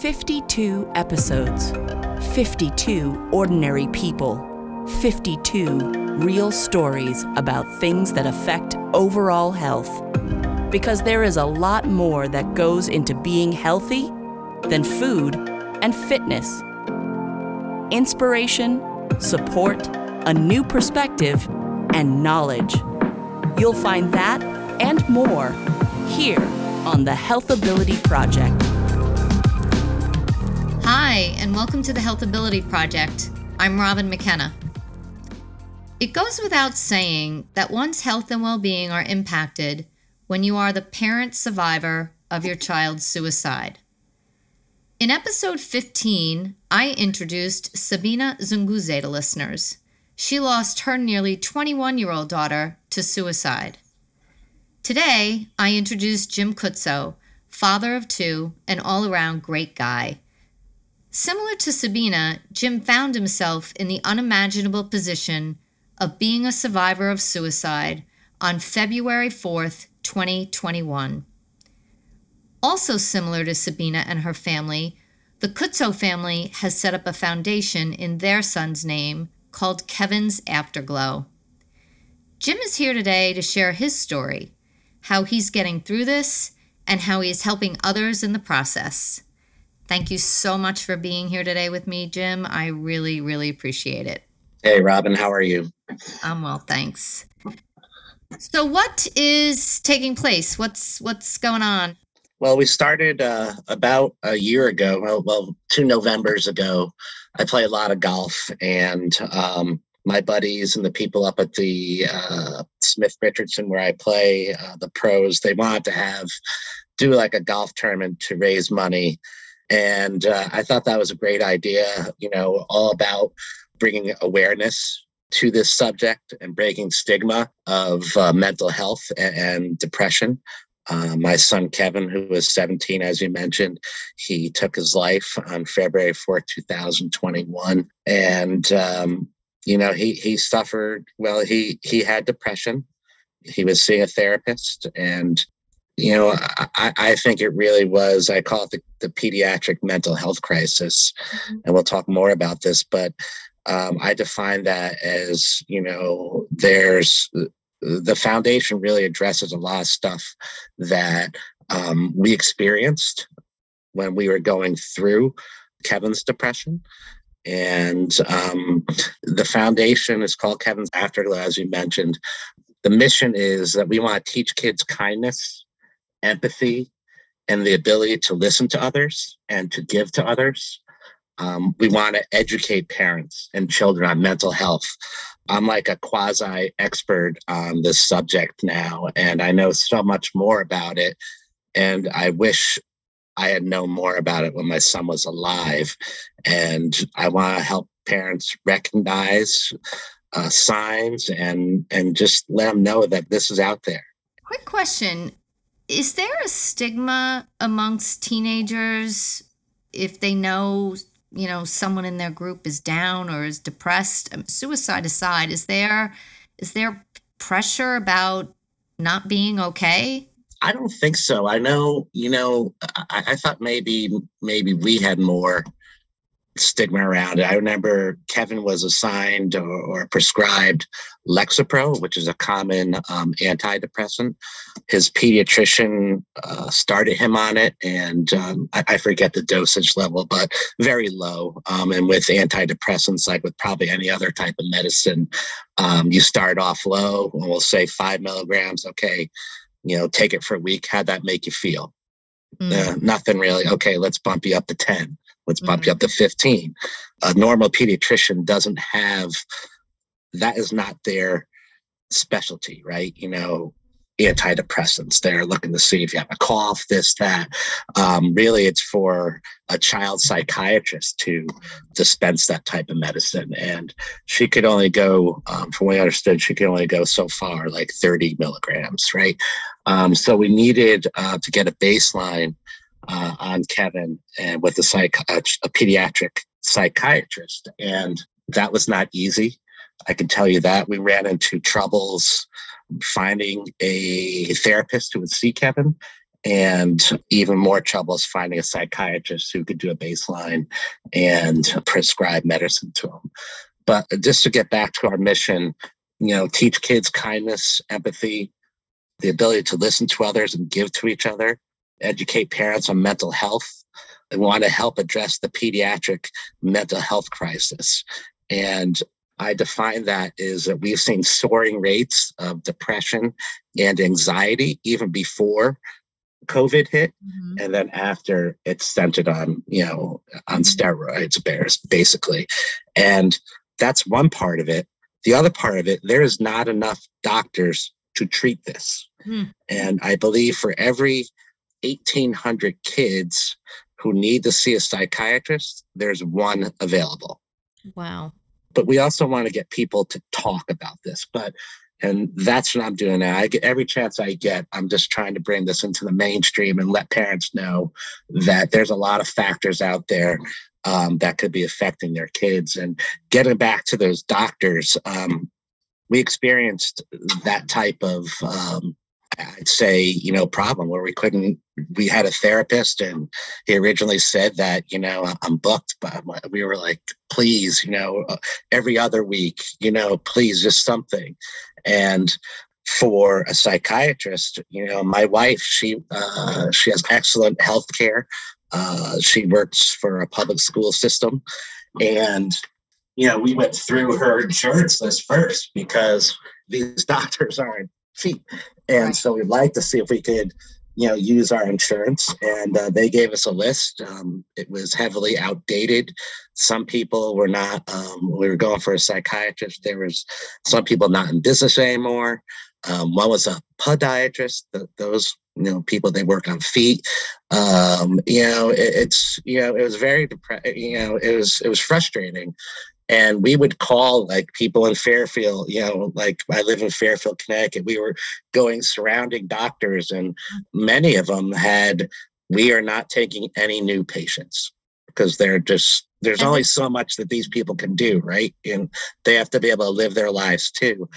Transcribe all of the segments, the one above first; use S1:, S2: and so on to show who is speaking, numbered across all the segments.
S1: 52 episodes, 52 ordinary people, 52 real stories about things that affect overall health. Because there is a lot more that goes into being healthy than food and fitness. Inspiration, support, a new perspective, and knowledge. You'll find that and more here on the Health Ability Project.
S2: Hi, and welcome to the Health Ability Project. I'm Robin McKenna. It goes without saying that one's health and well being are impacted when you are the parent survivor of your child's suicide. In episode 15, I introduced Sabina Zunguze to listeners. She lost her nearly 21 year old daughter to suicide. Today, I introduce Jim Kuczo, father of two, and all around great guy. Similar to Sabina, Jim found himself in the unimaginable position of being a survivor of suicide on February 4th, 2021. Also similar to Sabina and her family, the Kuczo family has set up a foundation in their son's name called Kevin's Afterglow. Jim is here today to share his story, how he's getting through this, and how he is helping others in the process. Thank you so much for being here today with me, Jim. I really, really appreciate it.
S3: Hey, Robin, how are you?
S2: I'm well, thanks. So, what is taking place? What's what's going on?
S3: Well, we started uh, about a year ago. Well, well, two Novembers ago. I play a lot of golf, and um, my buddies and the people up at the uh, Smith Richardson, where I play, uh, the pros, they wanted to have do like a golf tournament to raise money and uh, I thought that was a great idea, you know, all about bringing awareness to this subject and breaking stigma of uh, mental health and, and depression. Uh, my son Kevin, who was 17, as you mentioned, he took his life on February 4th, 2021. And, um, you know, he, he suffered, well, he, he had depression. He was seeing a therapist and you know, I, I, think it really was, I call it the, the pediatric mental health crisis. Mm-hmm. And we'll talk more about this, but um, I define that as, you know, there's the foundation really addresses a lot of stuff that um, we experienced when we were going through Kevin's depression. And um, the foundation is called Kevin's Afterglow, as you mentioned. The mission is that we want to teach kids kindness empathy and the ability to listen to others and to give to others. Um, we want to educate parents and children on mental health. I'm like a quasi expert on this subject now, and I know so much more about it. And I wish I had known more about it when my son was alive. And I want to help parents recognize uh, signs and and just let them know that this is out there.
S2: Quick question: is there a stigma amongst teenagers if they know, you know, someone in their group is down or is depressed? Um, suicide aside, is there is there pressure about not being okay?
S3: I don't think so. I know, you know, I, I thought maybe maybe we had more stigma around it. I remember Kevin was assigned or, or prescribed Lexapro, which is a common um, antidepressant. His pediatrician uh, started him on it, and um, I, I, forget the dosage level, but very low. Um, and with antidepressants, like with probably any other type of medicine, um, you start off low, and we'll say five milligrams. Okay, you know, take it for a week. How'd that make you feel? Mm. Uh, nothing really. Okay, let's bump you up to 10 let's bump you up to 15 a normal pediatrician doesn't have that is not their specialty right? You know antidepressants. They're looking to see if you have a cough this that. Um, really it's for a child psychiatrist to dispense that type of medicine. And she could only go um, from what i understood she could only go so far like 30 milligrams right? Um, so we needed uh, to get a baseline uh, on Kevin and with a psych a, a pediatric psychiatrist, and that was not easy. I can tell you that we ran into troubles finding a therapist who would see Kevin And even more trouble is finding a psychiatrist who could do a baseline and prescribe medicine to them. But just to get back to our mission, you know, teach kids kindness, empathy, the ability to listen to others and give to each other, educate parents on mental health. We want to help address the pediatric mental health crisis. And I define that is that we've seen soaring rates of depression and anxiety even before COVID hit, mm-hmm. and then after it's centered on you know on mm-hmm. steroids, bears basically, and that's one part of it. The other part of it, there is not enough doctors to treat this, mm. and I believe for every 1,800 kids who need to see a psychiatrist, there's one available.
S2: Wow.
S3: But we also want to get people to talk about this. But and that's what I'm doing now. I get every chance I get, I'm just trying to bring this into the mainstream and let parents know that there's a lot of factors out there um, that could be affecting their kids. And getting back to those doctors, um, we experienced that type of um, I'd say, you know, problem where we couldn't, we had a therapist and he originally said that, you know, I'm booked, but we were like, please, you know, uh, every other week, you know, please just something. And for a psychiatrist, you know, my wife, she, uh, she has excellent health care. Uh, she works for a public school system and, you know, we went through her insurance list first because these doctors aren't cheap. And so we'd like to see if we could, you know, use our insurance. And uh, they gave us a list. Um, it was heavily outdated. Some people were not. Um, we were going for a psychiatrist. There was some people not in business anymore. Um, one was a podiatrist. The, those you know people they work on feet um you know it, it's you know it was very depressing you know it was it was frustrating and we would call like people in Fairfield, you know, like I live in Fairfield, Connecticut. We were going surrounding doctors, and many of them had, we are not taking any new patients because they're just, there's only so much that these people can do, right? And they have to be able to live their lives too.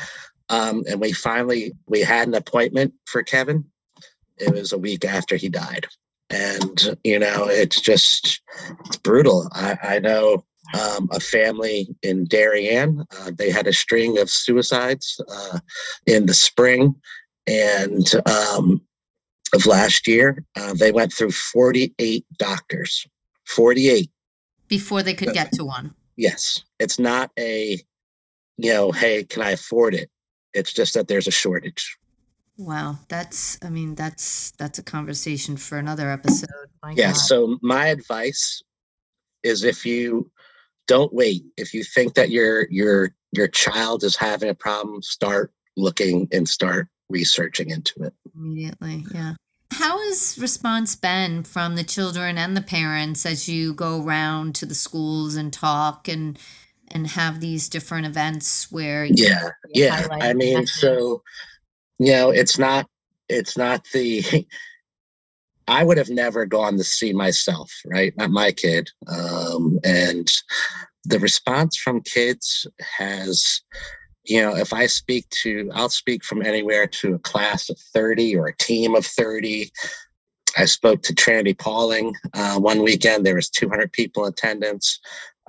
S3: Um, and we finally, we had an appointment for Kevin. It was a week after he died. And, you know, it's just, it's brutal. I, I know um, a family in Darien. Uh, they had a string of suicides uh, in the spring and um, of last year. Uh, they went through 48 doctors, 48
S2: before they could get to one.
S3: Yes, it's not a, you know, hey, can I afford it? It's just that there's a shortage.
S2: Wow, that's I mean that's that's a conversation for another episode.
S3: My yeah, God. so my advice is if you don't wait. If you think that your your your child is having a problem, start looking and start researching into it
S2: immediately. Yeah. How has response been from the children and the parents as you go around to the schools and talk and and have these different events where
S3: yeah yeah i mean so you know it's not it's not the I would have never gone to see myself, right? Not my kid. Um, and the response from kids has, you know, if I speak to, I'll speak from anywhere to a class of 30 or a team of 30. I spoke to Trinity Pawling uh, one weekend. There was 200 people in attendance.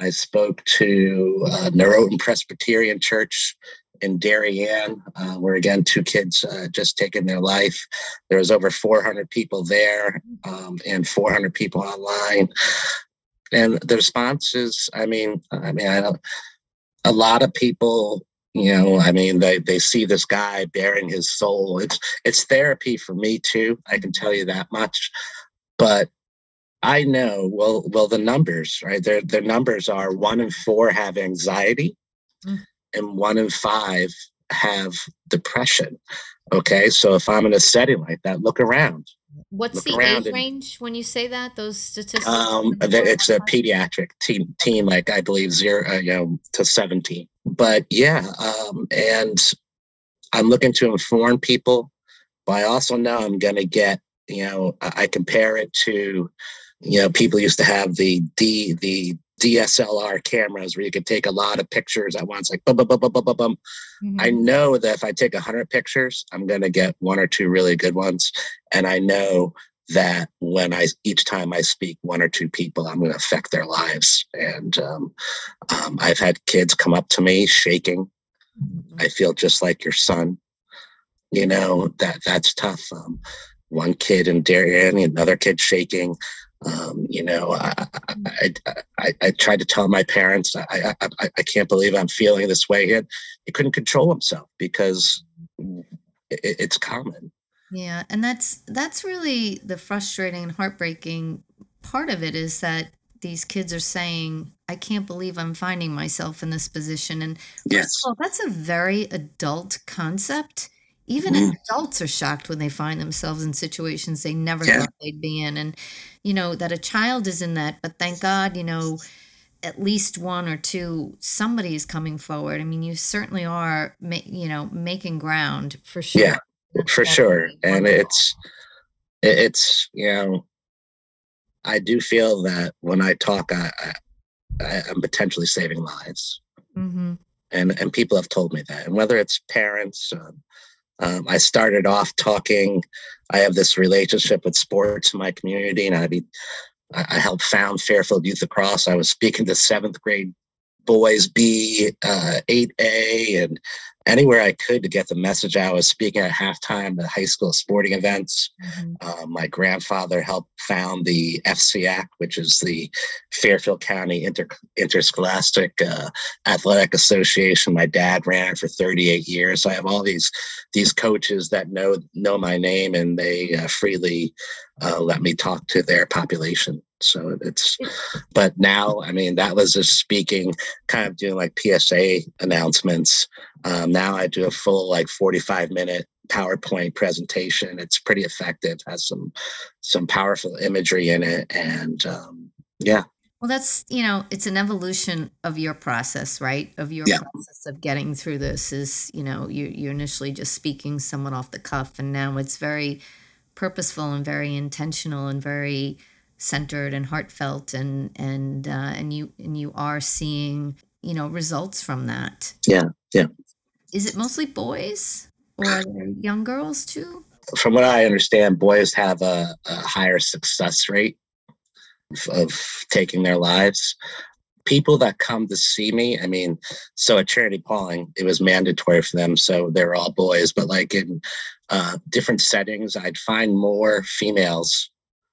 S3: I spoke to uh, Noroton Presbyterian Church in Darien, uh, where again two kids uh, just taken their life. There was over 400 people there um, and 400 people online. And the response is, I mean, I mean, I don't. A lot of people, you know, I mean, they they see this guy bearing his soul. It's it's therapy for me too. I can tell you that much. But I know, well, well, the numbers, right? Their their numbers are one in four have anxiety. Mm and one in five have depression. Okay, so if I'm in a setting like that, look around.
S2: What's look the age and, range when you say that? Those statistics?
S3: Um, it's a pediatric teen, teen, like I believe zero, uh, you know, to seventeen. But yeah, um, and I'm looking to inform people, but I also know I'm going to get, you know, I compare it to, you know, people used to have the D, the DSLR cameras where you could take a lot of pictures at once, like bum, bum, bum, bum, bum, bum. Mm-hmm. I know that if I take 100 pictures, I'm going to get one or two really good ones. And I know that when I each time I speak one or two people, I'm going to affect their lives. And um, um, I've had kids come up to me shaking. Mm-hmm. I feel just like your son. You know that that's tough. Um, one kid in Darien, another kid shaking. Um, you know, I, I, I, I, tried to tell my parents, I, I, I can't believe I'm feeling this way. He, he couldn't control himself because it, it's common.
S2: Yeah, and that's that's really the frustrating and heartbreaking part of it is that these kids are saying, "I can't believe I'm finding myself in this position." And
S3: yes,
S2: all, that's a very adult concept. Even mm. adults are shocked when they find themselves in situations they never yeah. thought they'd be in, and you know that a child is in that. But thank God, you know, at least one or two somebody is coming forward. I mean, you certainly are, you know, making ground for sure.
S3: Yeah for sure and it's it's you know i do feel that when i talk i, I am potentially saving lives mm-hmm. and and people have told me that and whether it's parents um, um, i started off talking i have this relationship with sports in my community and i be I helped found Fairfield Youth Lacrosse. I was speaking to seventh grade boys B, uh, 8A, and anywhere I could to get the message out. I was speaking at halftime at high school sporting events. Mm-hmm. Uh, my grandfather helped found the FCIAC, which is the Fairfield County Inter- Interscholastic uh, Athletic Association. My dad ran it for 38 years. So I have all these these coaches that know know my name, and they uh, freely uh, let me talk to their population. So it's, but now, I mean, that was just speaking, kind of doing like PSA announcements. Um, now I do a full like 45 minute PowerPoint presentation. It's pretty effective, has some, some powerful imagery in it. And um, yeah.
S2: Well, that's, you know, it's an evolution of your process, right? Of your yeah. process of getting through this is, you know, you, you're initially just speaking somewhat off the cuff and now it's very purposeful and very intentional and very, centered and heartfelt and and uh, and you and you are seeing you know results from that
S3: yeah yeah
S2: is it mostly boys or young girls too?
S3: From what i understand boys have a, a higher success rate of, of taking their lives. People that come to see me i mean so at Trinity Pawling it was mandatory for them so they're all boys but like in uh, different settings i'd find more females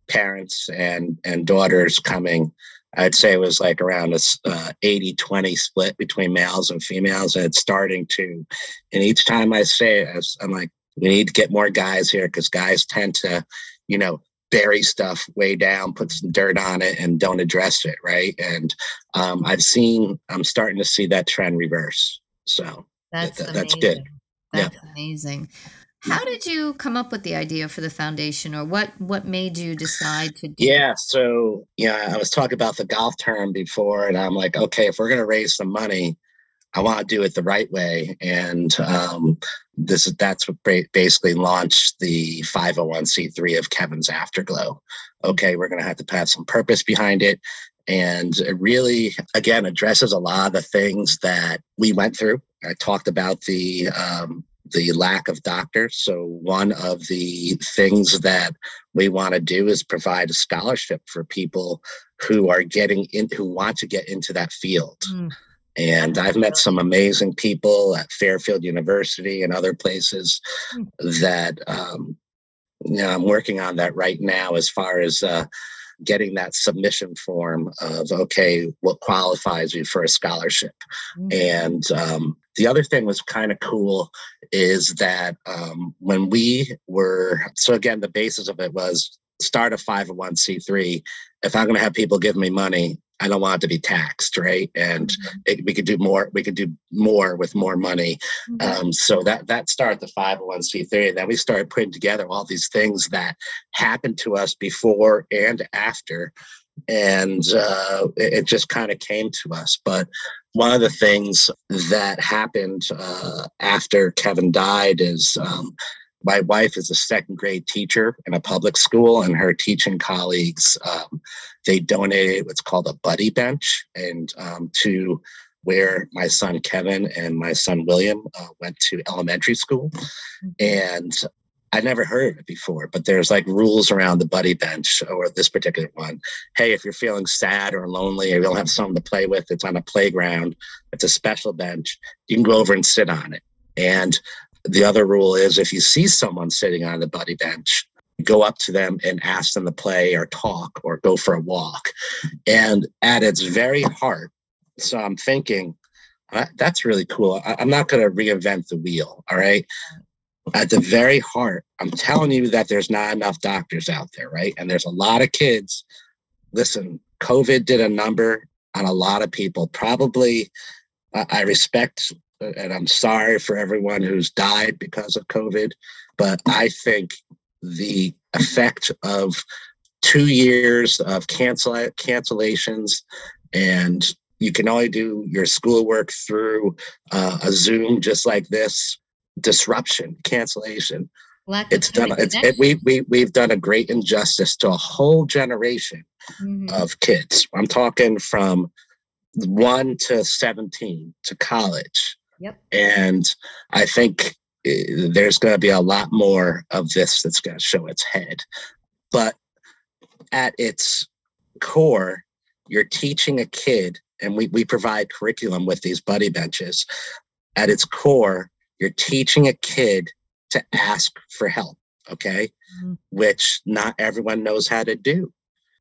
S3: parents and and daughters coming i'd say it was like around a uh, 80 20 split between males and females and it's starting to and each time i say it i'm like we need to get more guys here because guys tend to you know bury stuff way down put some dirt on it and don't address it right? And um, i've seen i'm starting to see that trend reverse so
S2: that's that, that's good. that's yeah. amazing how did you come up with the idea for the foundation, or what what made you decide to do?
S3: Yeah, so yeah, I was talking about the golf term before, and I'm like, okay, if we're going to raise some money, I want to do it the right way, and um, this that's what basically launched the 501c3 of Kevin's Afterglow. Okay, we're going to have to have some purpose behind it, and it really, again, addresses a lot of the things that we went through. I talked about the um, the lack of doctors. So, one of the things that we want to do is provide a scholarship for people who are getting in, who want to get into that field. Mm. And I've met some amazing people at Fairfield University and other places mm. that, um, you know, I'm working on that right now as far as uh, getting that submission form of okay what qualifies you for a scholarship mm-hmm. and um, the other thing was kind of cool is that um, when we were so again the basis of it was start a 501c3 if i'm going to have people give me money I don't want it to be taxed, right? And mm-hmm. it, we could do more. We could do more with more money. Mm-hmm. Um, so that that started the 501c3, and then we started putting together all these things that happened to us before and after, and uh, it, it, just kind of came to us. But one of the things that happened uh, after Kevin died is um, my wife is a second grade teacher in a public school, and her teaching colleagues um, they donated what's called a buddy bench, and um, to where my son Kevin and my son William uh, went to elementary school, mm-hmm. and I never heard of it before, but there's like rules around the buddy bench or this particular one. Hey, if you're feeling sad or lonely or you don't have someone to play with, it's on a playground, it's a special bench, you can go over and sit on it. And the other rule is if you see someone sitting on the buddy bench, go up to them and ask them to play or talk or go for a walk. And at its very heart, so I'm thinking, uh, that's really cool. I'm not going to reinvent the wheel. All right at the very heart, I'm telling you that there's not enough doctors out there, right? And there's a lot of kids. Listen, COVID did a number on a lot of people. Probably, uh, I respect and I'm sorry for everyone who's died because of COVID, but I think the effect of two years of cancel cancellations and you can only do your schoolwork through uh, a Zoom just like this disruption, cancellation. It's done. It's, it, we we we've done a great injustice to a whole generation mm-hmm. of kids. I'm talking from one to seventeen to college.
S2: Yep.
S3: And I think eh, there's going to be a lot more of this that's going to show its head. But at its core, you're teaching a kid, and we, we provide curriculum with these buddy benches. At its core, you're teaching a kid to ask for help, okay? Mm-hmm. Which not everyone knows how to do.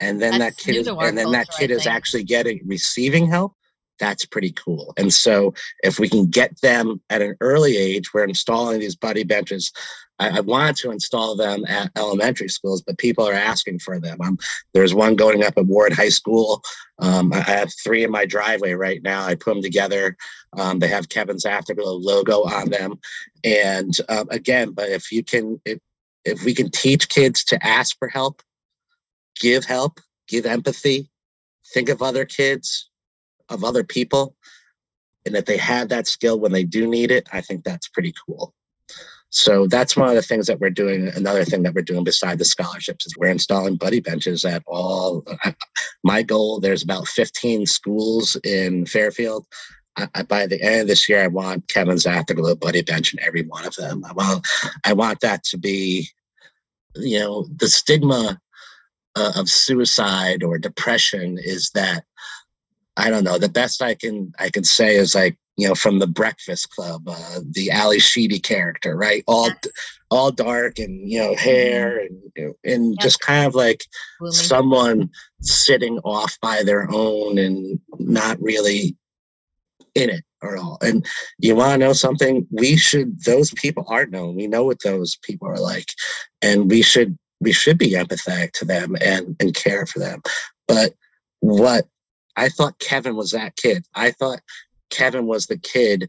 S3: And then That's that kid is, and then that kid is actually getting receiving help. That's pretty cool. And so if we can get them at an early age, we're installing these buddy benches I, I, wanted to install them at elementary schools, but people are asking for them. Um, there's one going up at Warde High School. Um, I have three in my driveway right now. I put them together. Um, they have Kevin's Afterglow logo on them. And um, again, but if you can, if, if we can teach kids to ask for help, give help, give empathy, think of other kids, of other people, and that they have that skill when they do need it, I think that's pretty cool. So that's one of the things that we're doing. Another thing that we're doing beside the scholarships is we're installing buddy benches at all. My goal, there's about 15 schools in Fairfield. I, by the end of this year, I want Kevin's Afterglow buddy bench in every one of them. I want, I want that to be, you know, the stigma uh, of suicide or depression is that I don't know. The best I can I can say is like you know, from the Breakfast Club, uh, the Ally Sheedy character, right? All, all dark and you know, hair mm-hmm. and and yep. just kind of like someone sitting off by their own and not really in it or all. And you want to know something? We should. Those people are known. We know what those people are like, and we should we should be empathetic to them and and care for them. But what I thought Kevin was that kid. I thought Kevin was the kid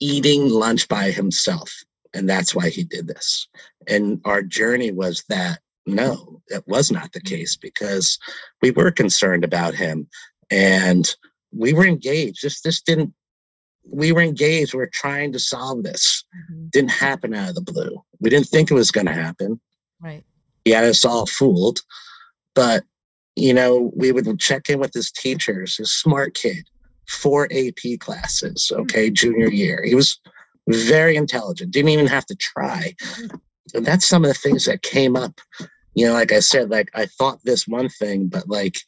S3: eating lunch by himself. And that's why he did this. And our journey was that no, that was not the case because we were concerned about him and we were engaged. This this didn't we were engaged. We are trying to solve this. Mm-hmm. Didn't happen out of the blue. We didn't think it was gonna happen.
S2: Right.
S3: He had us all fooled. But you know, we would check in with his teachers, his smart kid four AP classes, hmm. okay, junior year. He was very intelligent, didn't even have to try. Hmm. And that's some of the things that came up. You know, like I said, like I thought this one thing, but like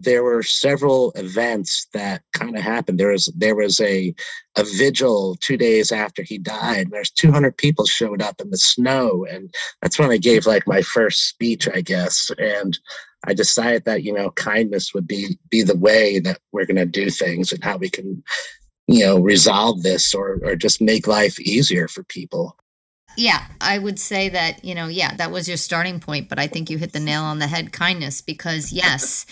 S3: there were several events that kind of happened. There was there was a a vigil two days after he died. There's 200 people showed up in the snow, and that's when I gave like my first speech, I guess. And I decided that you know kindness would be be the way that we're going to do things and how we can you know resolve this or or just make life easier for people.
S2: Yeah, I would say that you know yeah that was your starting point, but I think you hit the nail on the head. Kindness, because yes.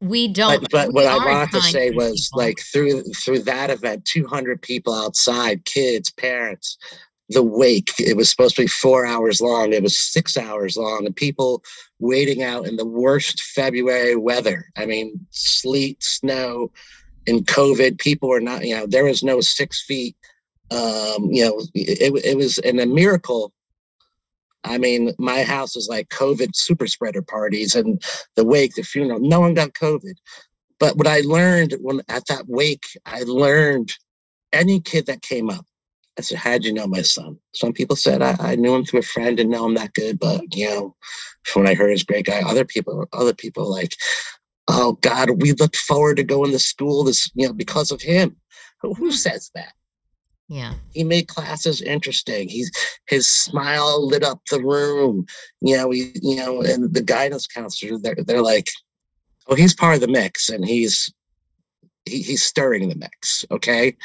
S2: We don't.
S3: But, but what I wanted to say was people. like through through that event, 200 people outside, kids, parents, the wake. It was supposed to be four hours long. It was six hours long, and people waiting out in the worst February weather. I mean, sleet, snow, and COVID. People were not, you know, there was no six feet. Um, you know, it, it was and a miracle I mean, my house was like COVID super spreader parties and the wake, the funeral. No one got COVID. But what I learned when at that wake, I learned any kid that came up, I said, How'd you know my son? Some people said I, I knew him through a friend and know him that good, but you know, when I heard he's a great guy, other people, other people like, oh God, we looked forward to going to school this, you know, because of him. Who, who hmm. says that?
S2: Yeah.
S3: He made classes interesting. He's his smile lit up the room. You know, we, you know, and the guidance counselors, they're they're like, oh, he's part of the mix and he's he, he's stirring the mix. Okay.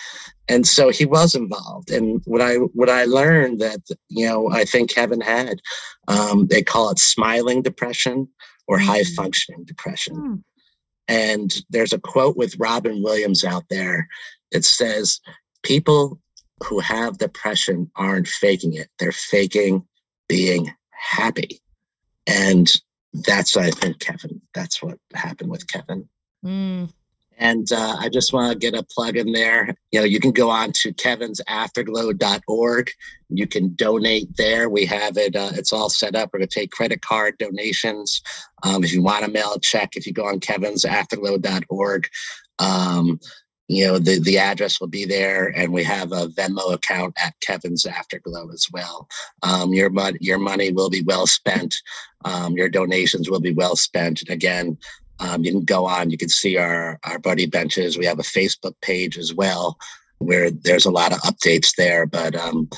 S3: And so he was involved. And what I what I learned that, you know, I think Kevin had, um, they call it smiling depression or mm-hmm. high functioning depression. Mm-hmm. And there's a quote with Robin Williams out there. It says, people who have depression aren't faking it. They're faking being happy. And that's I think Kevin. That's what happened with Kevin. Mm. And uh, I just want to get a plug in there. You know, you can go on to kevinsafterglow.org. You can donate there. We have it. Uh, it's all set up. We're going to take credit card donations. Um, if you want to mail a check, if you go on kevinsafterglow.org, um, you know the the address will be there and we have a venmo account at kevin's afterglow as well um, your money your money will be well spent um, your donations will be well spent again um, you can go on you can see our our buddy benches we have a facebook page as well where there's a lot of updates there but um,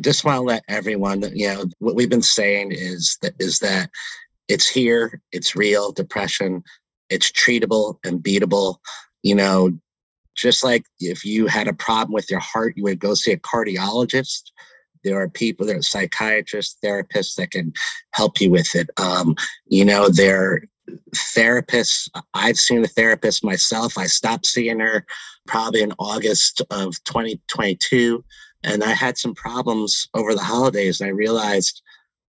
S3: just want to let everyone you know what we've been saying is that is that it's here it's real depression it's treatable and beatable you know just like if you had a problem with your heart, you would go see a cardiologist. There are people, there are psychiatrists, therapists that can help you with it. Um, you know, there therapists. I've seen a therapist myself. I stopped seeing her probably in August of 2022. And I had some problems over the holidays. And I realized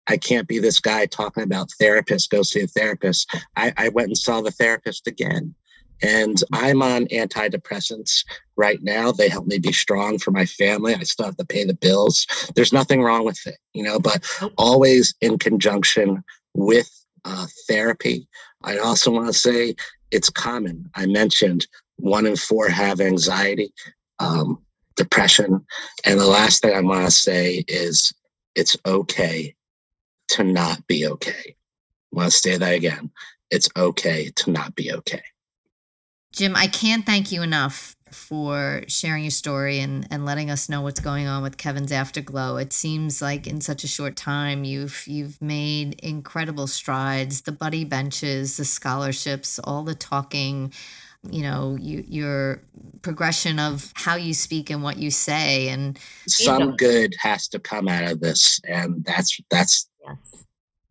S3: I can't be this guy talking about therapists, go see a therapist. I, I went and saw the therapist again. And I'm on antidepressants right now. They help me be strong for my family. I still have to pay the bills. There's nothing wrong with it, you know, but always in conjunction with uh, therapy. I also want to say it's common. I mentioned one in four have anxiety, um, depression. And the last thing I want to say is it's okay to not be okay. I want to say that again. It's okay to not be okay.
S2: Jim, I can't thank you enough for sharing your story and, and letting us know what's going on with Kevin's Afterglow. It seems like in such a short time you've you've made incredible strides. The buddy benches, the scholarships, all the talking, you know, you, your progression of how you speak and what you say, and
S3: some you know. good has to come out of this, and that's that's yes.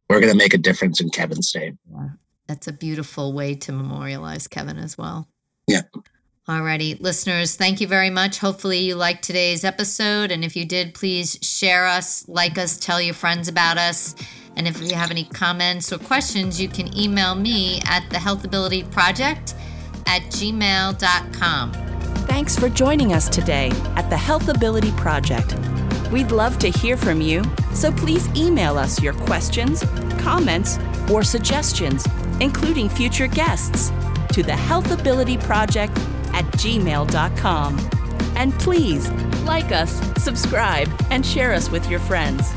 S3: we're gonna make a difference in Kevin's name.
S2: Yeah that's a beautiful way to memorialize Kevin as well. Alrighty, listeners, thank you very much. Hopefully, you liked today's episode. And if you did, please share us, like us, tell your friends about us. And if you have any comments or questions, you can email me at the Health Ability Project at gmail.com.
S1: Thanks for joining us today at the Health Ability Project. We'd love to hear from you, so please email us your questions, comments, or suggestions including future guests, to the Health Ability Project at gmail.com. And please like us, subscribe, and share us with your friends.